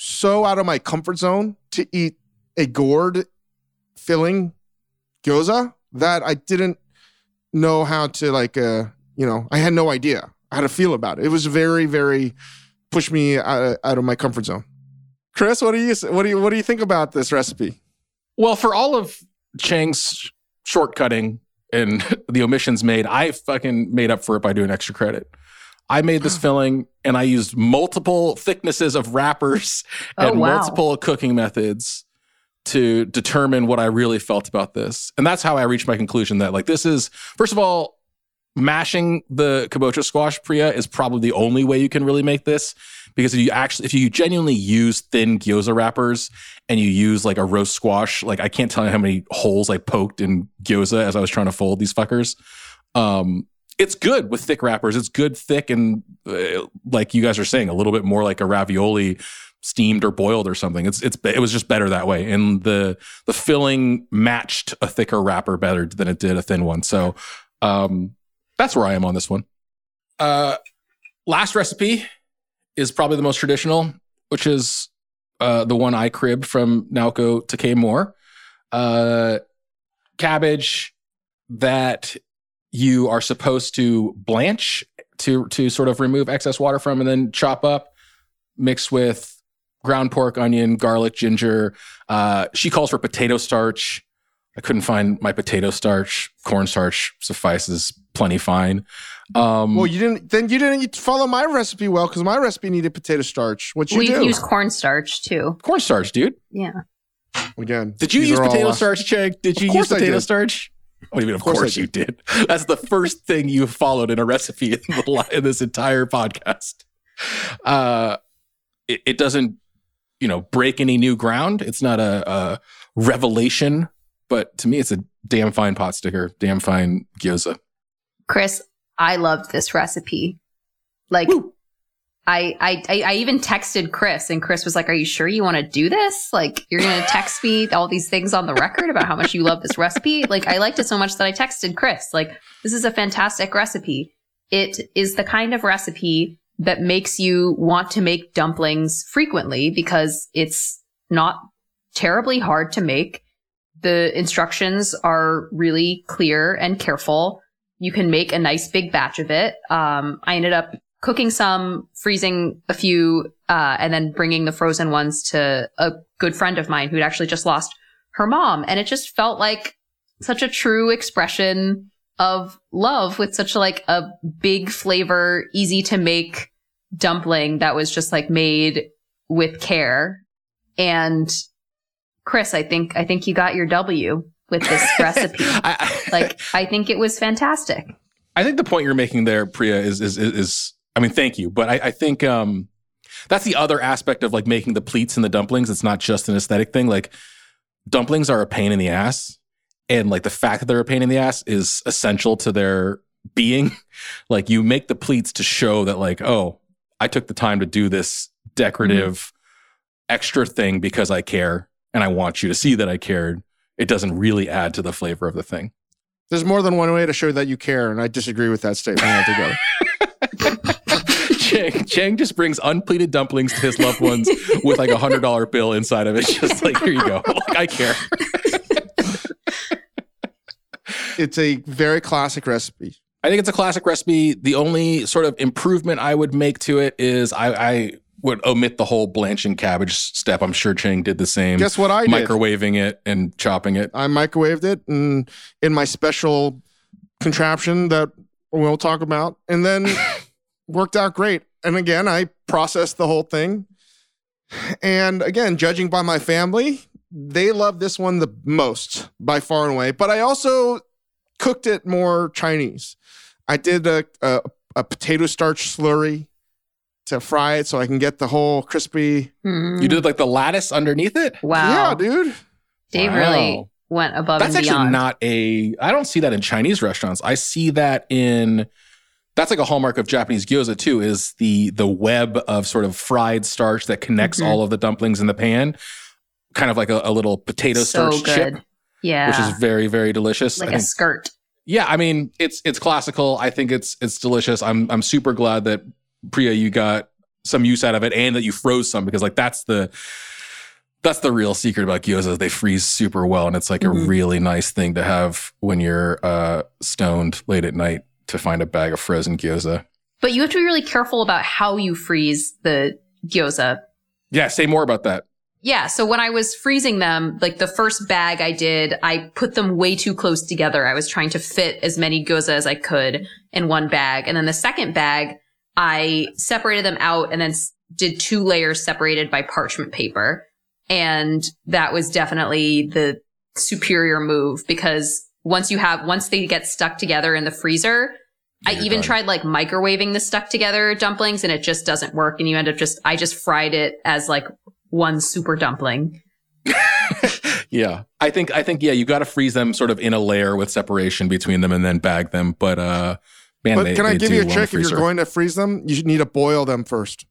so out of my comfort zone to eat a gourd filling gyoza that I didn't know how to like. Uh, you know, I had no idea how to feel about it. It was very, very push me out, out of my comfort zone. Chris, what do you what do you what do you think about this recipe? Well, for all of Chang's shortcutting and the omissions made, I fucking made up for it by doing extra credit. I made this filling and I used multiple thicknesses of wrappers Oh, and wow. multiple cooking methods to determine what I really felt about this. And that's how I reached my conclusion that like this is first of all mashing the kabocha squash priya is probably the only way you can really make this because if you actually if you genuinely use thin gyoza wrappers and you use like a roast squash like I can't tell you how many holes I poked in gyoza as I was trying to fold these fuckers um it's good with thick wrappers it's good thick and uh, like you guys are saying a little bit more like a ravioli steamed or boiled or something it's it's it was just better that way and the the filling matched a thicker wrapper better than it did a thin one so um that's where I am on this one. Uh, last recipe is probably the most traditional, which is uh, the one I cribbed from Naoko Takei Moore. Uh, cabbage that you are supposed to blanch to to sort of remove excess water from, and then chop up, mix with ground pork, onion, garlic, ginger. Uh, she calls for potato starch. I couldn't find my potato starch. Cornstarch suffices plenty fine. Um, Well, you didn't. Then you didn't follow my recipe well because my recipe needed potato starch. What you we do use cornstarch too. cornstarch, dude. Yeah. again? Did you use are all, potato uh, starch, Chang? Did you use potato did. starch? What do you mean? Of, course I course, you did. That's the first thing you followed in a recipe in, the, in this entire podcast. Uh, it, it doesn't, you know, break any new ground. It's not a, a revelation, but to me, it's a damn fine pot sticker, damn fine gyoza. Chris, I loved this recipe. Like Woo. I, I I even texted Chris and Chris was like, "Are you sure you want to do this? Like, you're gonna text me all these things on the record about how much you love this recipe?" Like, I liked it so much that I texted Chris, like, "This is a fantastic recipe. It is the kind of recipe that makes you want to make dumplings frequently because it's not terribly hard to make. The instructions are really clear and careful. You can make a nice big batch of it. Um, I ended up cooking some, freezing a few, uh, and then bringing the frozen ones to a good friend of mine who'd actually just lost her mom. And it just felt like such a true expression of love with such like a big flavor, easy to make dumpling that was just like made with care. And Chris, I think, I think you got your W with this recipe. I, I, like, I think it was fantastic. I think the point you're making there, Priya, is is is, is I mean, thank you, but I, I think um, that's the other aspect of like making the pleats and the dumplings. It's not just an aesthetic thing. Like dumplings are a pain in the ass, and like the fact that they're a pain in the ass is essential to their being. like you make the pleats to show that like, oh, I took the time to do this decorative extra thing because I care and I want you to see that I cared. It doesn't really add to the flavor of the thing. There's more than one way to show that you care, and I disagree with that statement altogether. Chang, Chang just brings unpleated dumplings to his loved ones with like a hundred dollar bill inside of it. Just like, here you go. Like, I care. it's a very classic recipe. I think it's a classic recipe. The only sort of improvement I would make to it is I, I would omit the whole blanching cabbage step. I'm sure Chang did the same. Guess what I did? Microwaving it and chopping it. I microwaved it and in my special contraption that we'll talk about, and then worked out great. And again, I processed the whole thing. And again, judging by my family, they love this one the most by far and away. But I also cooked it more Chinese. I did a, a, a potato starch slurry to fry it so I can get the whole crispy. Mm. You did like the lattice underneath it? wow. Yeah, dude. Dave Wow. really went above That's and actually beyond. not a. I don't see that in Chinese restaurants. I see that in. That's like a hallmark of Japanese gyoza too. Is the the web of sort of fried starch that connects Mhm. all of the dumplings in the pan, kind of like a, a little potato so starch good. chip, Yeah. which is very very delicious. like I a think- skirt. yeah, I mean it's it's classical. I think it's it's delicious. I'm I'm super glad that Priya you got some use out of it and that you froze some because like that's the that's the real secret about gyoza. They freeze super well and it's like Mhm. a really nice thing to have when you're uh, stoned late at night to find a bag of frozen gyoza. But you have to be really careful about how you freeze the gyoza. Yeah, say more about that. Yeah. So when I was freezing them, like the first bag I did, I put them way too close together. I was trying to fit as many gyoza as I could in one bag. And then the second bag, I separated them out and then did two layers separated by parchment paper. And that was definitely the superior move because once you have, once they get stuck together in the freezer, I even done. tried like microwaving the stuck together dumplings and it just doesn't work. And you end up just, I just fried it as like one super dumpling. yeah, I think I think yeah, you got to freeze them sort of in a layer with separation between them and then bag them. But uh, man, But they, can I give you a well trick? If you're going to freeze them, you should need to boil them first.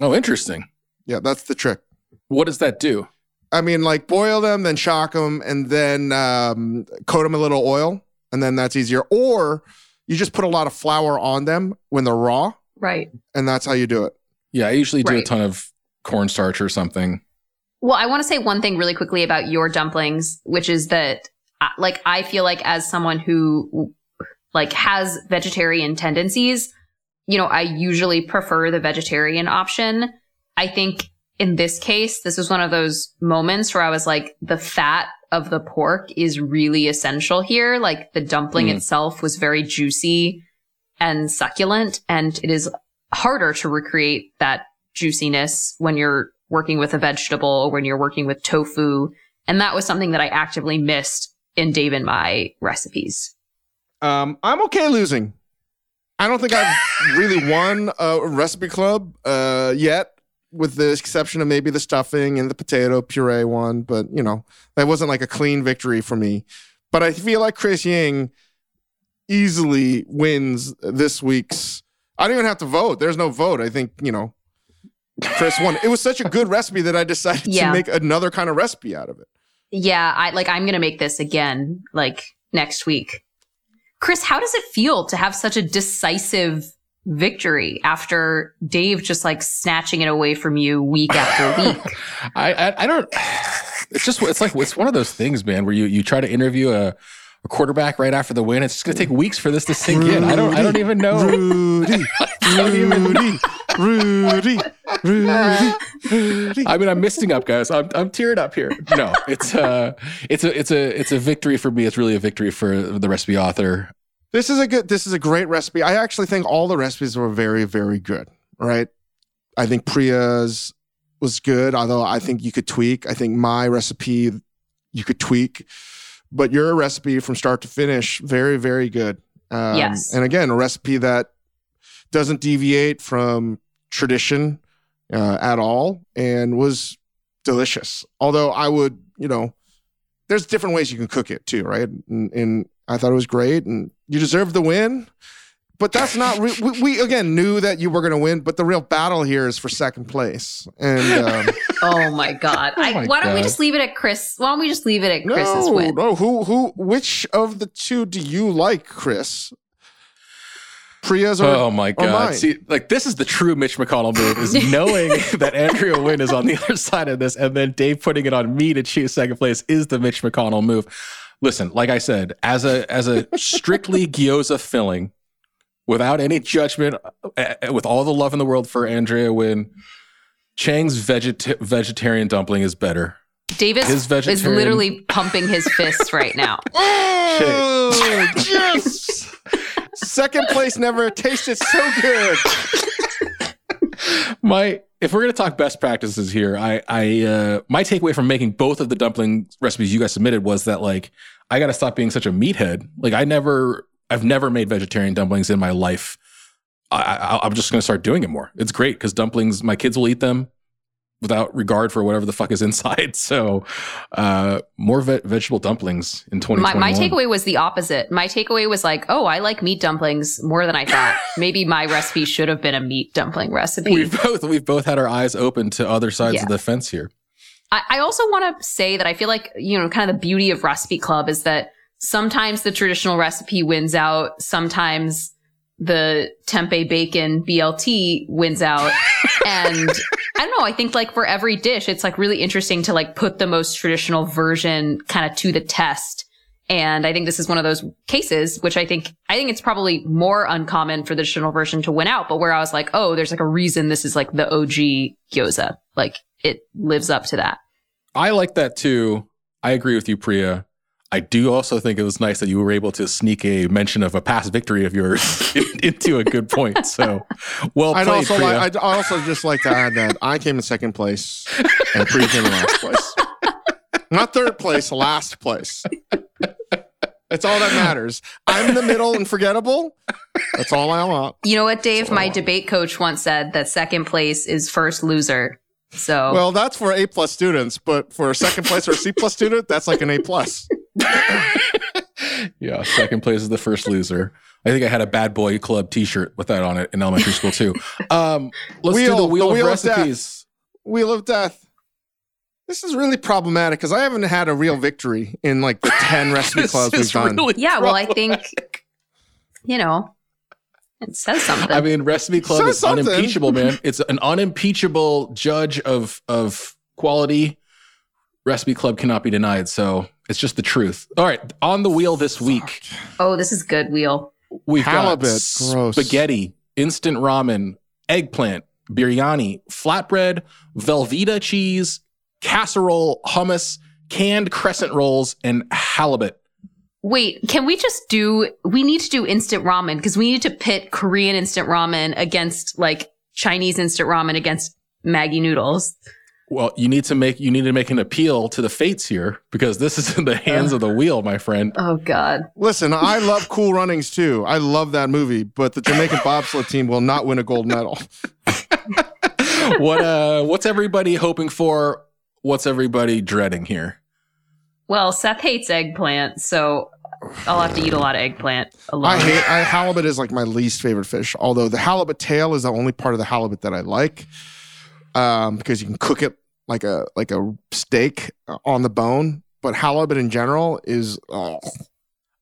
oh, interesting. Yeah, that's the trick. What does that do? I mean, like boil them, then shock them, and then um, coat them a little oil, and then that's easier. Or you just put a lot of flour on them when they're raw, Right. and that's how you do it. Yeah, I usually do a ton of cornstarch or something. Well, I want to say one thing really quickly about your dumplings, which is that uh, like I feel like as someone who like has vegetarian tendencies, you know, I usually prefer the vegetarian option. I think in this case, this was one of those moments where I was like, the fat of the pork is really essential here. Like the dumpling Mm. itself was very juicy and succulent, and it is harder to recreate that juiciness when you're working with a vegetable or when you're working with tofu. And that was something that I actively missed in Dave and my recipes. Um, I'm okay losing. I don't think I've really won a recipe club uh, yet, with the exception of maybe the stuffing and the potato puree one. But you know, that wasn't like a clean victory for me. But I feel like Chris Ying easily wins this week's. I don't even have to vote. There's no vote. I think you know, Chris won. It was such a good recipe that I decided Yeah. to make another kind of recipe out of it. Yeah, I like I'm gonna make this again, like next week. Chris, how does it feel to have such a decisive victory after Dave just like snatching it away from you week after week? I, I I don't. It's just it's like it's one of those things, man, where you you try to interview a, a quarterback right after the win. It's just gonna take weeks for this to sink in. I don't I don't even know. Rudy, Rudy, Rudy, Rudy, Rudy. I mean, I'm misting up, guys. I'm I'm tearing up here. No, it's uh it's a it's a it's a victory for me. It's really a victory for the recipe author. This is a good. This is a great recipe. I actually think all the recipes were very, very good. Right. I think Priya's was good, although I think you could tweak. I think my recipe you could tweak, but your recipe from start to finish, very, very good. Um, Yes. And again, a recipe that doesn't deviate from tradition uh, at all, and was delicious. Although I would, you know, there's different ways you can cook it too, right? And, and I thought it was great, and you deserve the win. But that's not. Re- we, we again knew that you were going to win, but the real battle here is for second place. And um, oh my god! I, my why don't we just leave it at Chris? Why don't we just leave it at Chris's no, win? no. Who, who, which of the two do you like, Chris? Priya's or Oh my god! mine? See, like this is the true Mitch McConnell move: is knowing that Andrea Nguyen is on the other side of this, and then Dave putting it on me to choose second place is the Mitch McConnell move. Listen, like I said, as a as a strictly gyoza filling, without any judgment, uh, uh, with all the love in the world for Andrea Nguyen, Chang's vegeta- vegetarian dumpling is better. Davis His is literally pumping his fists right now. Oh, yes! Second place never tasted so good. my if we're gonna talk best practices here, I I uh my takeaway from making both of the dumpling recipes you guys submitted was that like I gotta stop being such a meathead. Like I never I've never made vegetarian dumplings in my life. I, I I'm just gonna start doing it more. It's great because dumplings, my kids will eat them without regard for whatever the fuck is inside. So uh more ve- vegetable dumplings in My, 2021. my takeaway was the opposite. My takeaway was like, oh, I like meat dumplings more than I thought. Maybe my recipe should have been a meat dumpling recipe. We've both we've both had our eyes open to other sides Yeah. of the fence here. I, I also want to say that I feel like, you know, kind of the beauty of Recipe Club is that sometimes the traditional recipe wins out. Sometimes the tempeh bacon BLT wins out. and I don't know. I think like for every dish, it's like really interesting to like put the most traditional version kind of to the test. And I think this is one of those cases, which I think, I think it's probably more uncommon for the traditional version to win out, but where I was like, oh, there's like a reason this is like the OG gyoza. Like it lives up to that. I like that too. I agree with you, Priya. I do also think it was nice that you were able to sneak a mention of a past victory of yours into a good point. So, well I'd played, also, Priya. like, I'd also just like to add that I came in second place and Priya came in last place. Not third place, last place. That's all that matters. I'm in the middle and forgettable. That's all I want. You know what, Dave? My debate coach once said that second place is first loser. So Well, that's for A plus students, but for a second place or a C plus student, that's like an A plus. yeah, second place is the first loser. I think I had a bad boy club T-shirt with that on it in elementary school too. Um, let's do Wheel, the the wheel, wheel of of death. Wheel of Death. This is really problematic because I haven't had a real victory in like the 10 recipe This clubs we've done. really yeah, well, I think you know it says something. I mean, recipe club is something. unimpeachable, man. It's an unimpeachable judge of of quality. Recipe club cannot be denied. So it's just the truth. All right, on the wheel this week, oh, this is good. Wheel. we've Halibut, got gross. spaghetti, instant ramen, eggplant, biryani, flatbread, Velveeta cheese, casserole, hummus, canned crescent rolls, and halibut. Wait, can we just do? We need to do instant ramen because we need to pit Korean instant ramen against like Chinese instant ramen against Maggi noodles. Well, you need to make you need to make an appeal to the fates here because this is in the hands of the wheel, my friend. Oh God. Listen, I love Cool Runnings too. I love that movie, but the Jamaican bobsled team will not win a gold medal. what uh what's everybody hoping for? What's everybody dreading here? Well, Seth hates eggplant, so I'll have to eat a lot of eggplant alone. I hate I, halibut is like my least favorite fish. Although the halibut tail is the only part of the halibut that I like, um, because you can cook it like a like a steak uh, on the bone. But halibut in general is oh,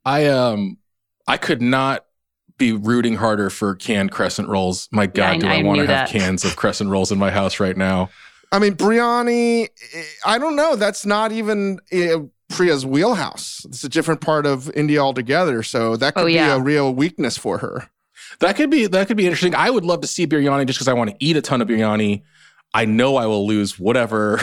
I um I could not be rooting harder for canned crescent rolls. My God, I- do I, I want to have cans of crescent rolls in my house right now? I mean, biryani. I don't know. That's not even uh, Priya's wheelhouse. It's a different part of India altogether. So that could Oh, yeah. be a real weakness for her. That could be that could be interesting. I would love to see biryani just because I want to eat a ton of biryani. I know I will lose whatever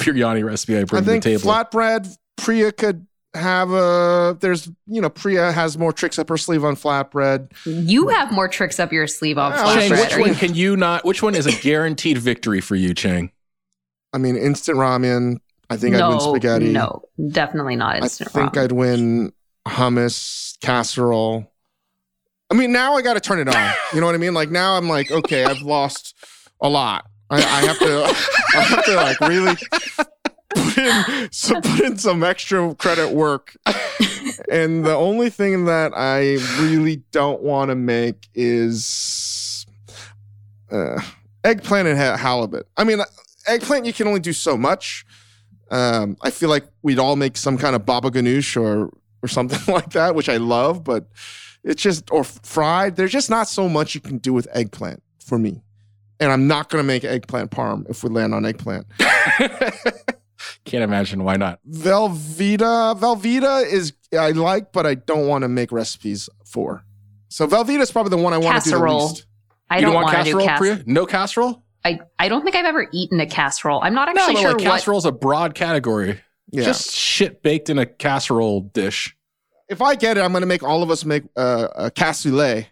biryani recipe I I bring to the think table. flatbread. Priya could have a. There's you know Priya has more tricks up her sleeve on flatbread. you have more tricks up your sleeve on Oh, Chang, which one can you not? Which one is a guaranteed victory for you, Chang? I mean, instant ramen. I think I'd win spaghetti. no, definitely not instant. Ramen. I think ramen. I'd win hummus, casserole. I mean, now I got to turn it on. You know what I mean? Like now I'm like, okay, I've lost a lot. I, I have to, I have to like really put in, so put in some extra credit work. And the only thing that I really don't want to make is uh, eggplant and ha- halibut. I mean, eggplant you can only do so much. Um, I feel like we'd all make some kind of baba ganoush or or something like that, which I love, but it's just or fried. There's just not so much you can do with eggplant for me. And I'm not gonna make eggplant parm if we land on eggplant. Can't imagine why not. Velveeta, Velveeta is I like, but I don't want to make recipes for. So Velveeta is probably the one I want to do the Casserole. least. I you don't, don't want want to do casserole, casserole. Priya? No casserole? I, I don't think I've ever eaten a casserole. I'm not No, actually but sure like what. casserole's a broad category. Yeah. Just shit baked in a casserole dish. if I get it, I'm gonna make all of us make uh, a cassoulet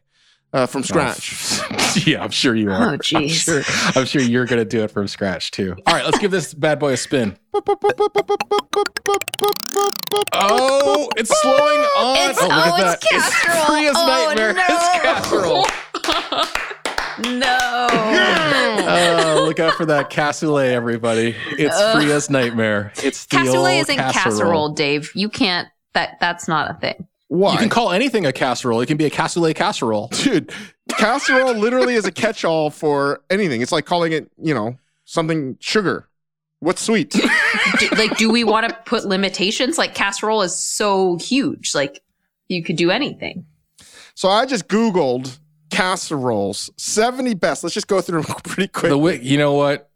uh, from scratch. yeah, I'm sure you are. Oh, I'm jeez. sure, I'm sure you're gonna do it from scratch too. All right, let's give this bad boy a spin. Oh, it's slowing on. It's- oh, look oh, at it's that. casserole. Priya's Oh, nightmare. no. It's casserole. no. Oh, look out for that cassoulet, everybody. It's Ugh. Priya's nightmare. It's the Casserole old isn't casserole. casserole. Dave. You can't. That that's not a thing. Why? You can call anything a casserole. It can be a cassoulet casserole. Dude, casserole literally is a catch-all for anything. It's like calling it, you know, something sugar. What's sweet? Do, like, do we want to put limitations? Like, casserole is so huge. Like, you could do anything. so I just Googled casseroles, 70 best. Let's just go through them pretty quick. The wi- you know what,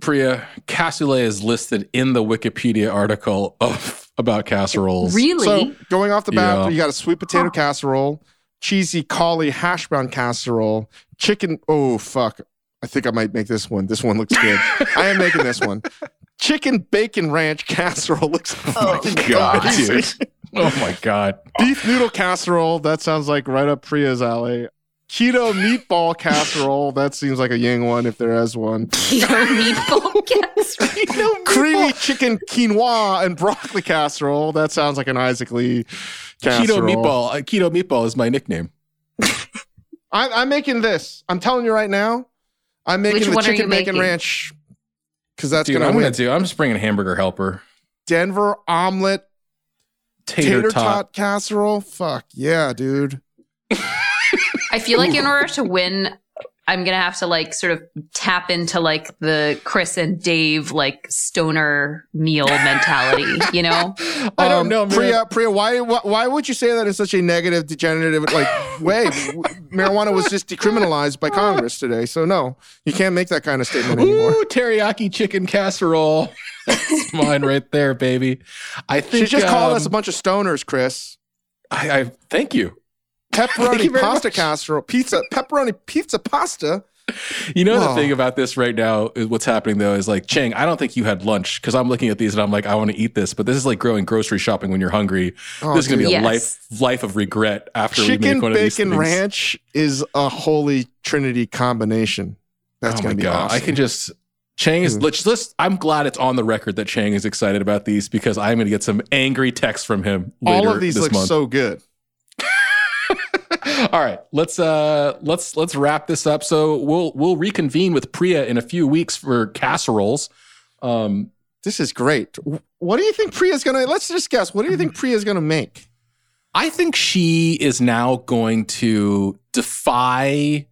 Priya, cassoulet is listed in the Wikipedia article of about casseroles. Really? So going off the bat, Yeah. you got a sweet potato casserole, cheesy collie hash brown casserole, chicken. Oh fuck! I think I might make this one. This one looks good. I am making this one. Chicken bacon ranch casserole looks. Oh, fucking God, amazing. dude. Oh my god. Beef noodle casserole. That sounds like right up Priya's alley. Keto meatball casserole. That seems like a Ying one if there is one. Keto meatball casserole. Creamy chicken quinoa and broccoli casserole. That sounds like an Isaac Lee casserole. Keto meatball. Uh, keto meatball is my nickname. I, I'm making this. I'm telling you right now. I'm making Which the one are chicken bacon ranch because that's Dude, gonna I'm win. gonna do. I'm just bringing hamburger helper. Denver omelet Tater, tater, tot. tot casserole. Fuck yeah, dude. I feel like in order to win, I'm gonna have to like sort of tap into like the Chris and Dave like stoner meal mentality. You know? I don't Um, know, man. Priya. Priya, why, why why would you say that in such a negative, degenerative like way? Marijuana was just decriminalized by Congress today, so no, you can't make that kind of statement anymore. Ooh, teriyaki chicken casserole. That's mine right there, baby. I think She just called um, us a bunch of stoners, Chris. I, I thank you. Thank Pepperoni you pasta much. casserole, pizza, pepperoni pizza pasta. You know Whoa. the thing about this right now is what's happening though is like Chang. I don't think you had lunch because I'm looking at these and I'm like I want to eat this, but this is like growing grocery shopping when you're hungry. Oh, this is gonna be a dude. life life of regret after we Chicken make one of these bacon things. ranch is a holy trinity combination. That's oh gonna my be god! awesome. I can just Chang is Mm. let's let's. I'm glad it's on the record that Chang is excited about these because I'm going to get some angry texts from him. Later All of these this look month. so good. All right, let's uh let's let's wrap this up. So we'll we'll reconvene with Priya in a few weeks for casseroles. Um, This is great. What do you think Priya's gonna? Let's just guess. What do you think Priya's gonna make? I think she is now going to defy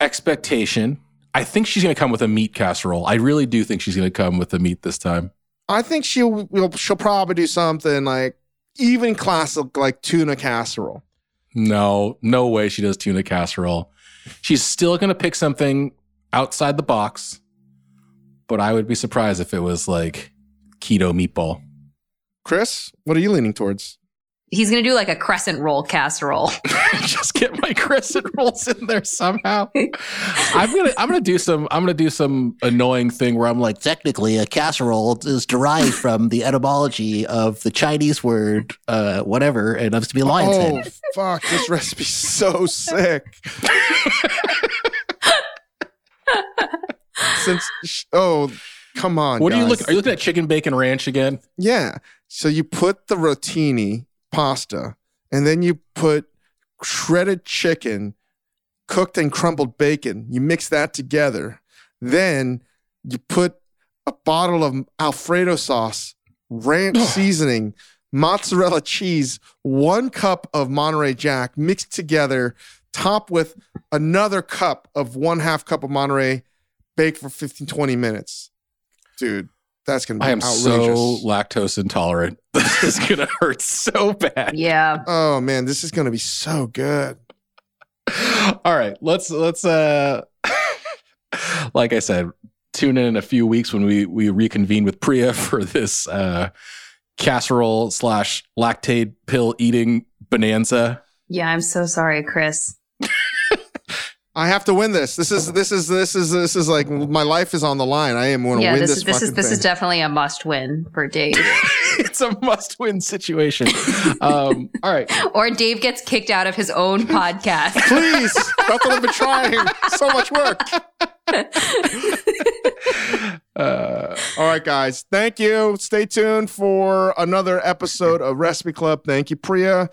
expectation. I think she's going to come with a meat casserole. I really do think she's going to come with the meat this time. I think she'll she'll probably do something like even classic like tuna casserole. No, no way she does tuna casserole. She's still going to pick something outside the box, but I would be surprised if it was like keto meatball. Chris, what are you leaning towards? He's gonna do like a crescent roll casserole. Just get my crescent rolls in there somehow. I'm gonna I'm gonna do some I'm gonna do some annoying thing where I'm like, Technically, a casserole is derived from the etymology of the Chinese word, uh, whatever, and it's to be lion's Oh head. fuck, this recipe's so sick. Since oh, come on. what are you guys. looking? Are you looking at chicken bacon ranch again? Yeah. So you put the rotini pasta and then you put shredded chicken, cooked and crumbled bacon. You mix that together. Then you put a bottle of Alfredo sauce, ranch seasoning, mozzarella cheese, one cup of Monterey Jack mixed together, top with another cup of one half cup of Monterey, bake for 15, 20 minutes. Dude, that's going to be I am outrageous. so lactose intolerant. This is gonna hurt so bad. yeah. Oh man, this is gonna be so good. All right, let's let's uh like I said, tune in in a few weeks when we we reconvene with Priya for this uh casserole slash lactate pill eating bonanza. Yeah, I'm so sorry, Chris. I have to win this. This is this is this is this is like my life is on the line. I am going to Yeah, win this this. is this is this is definitely a must win for Dave. it's a must-win situation. Um, all right. or Dave gets kicked out of his own podcast. Please, that's what I've been trying. So much work. Uh, All right, guys. Thank you. Stay tuned for another episode of Recipe Club. Thank you, Priya.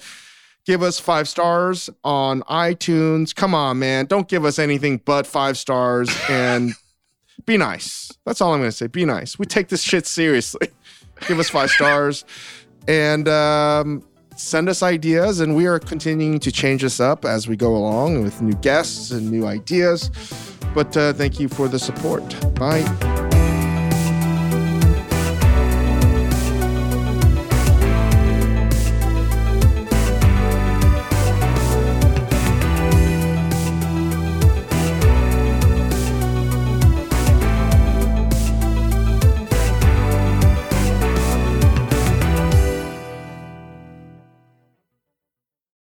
Give us five stars on iTunes. Come on, man. Don't give us anything but five stars and be nice. That's all I'm going to say. Be nice. We take this shit seriously. Give us five stars and um, send us ideas. And we are continuing to change this up as we go along with new guests and new ideas. But uh, thank you for the support. Bye.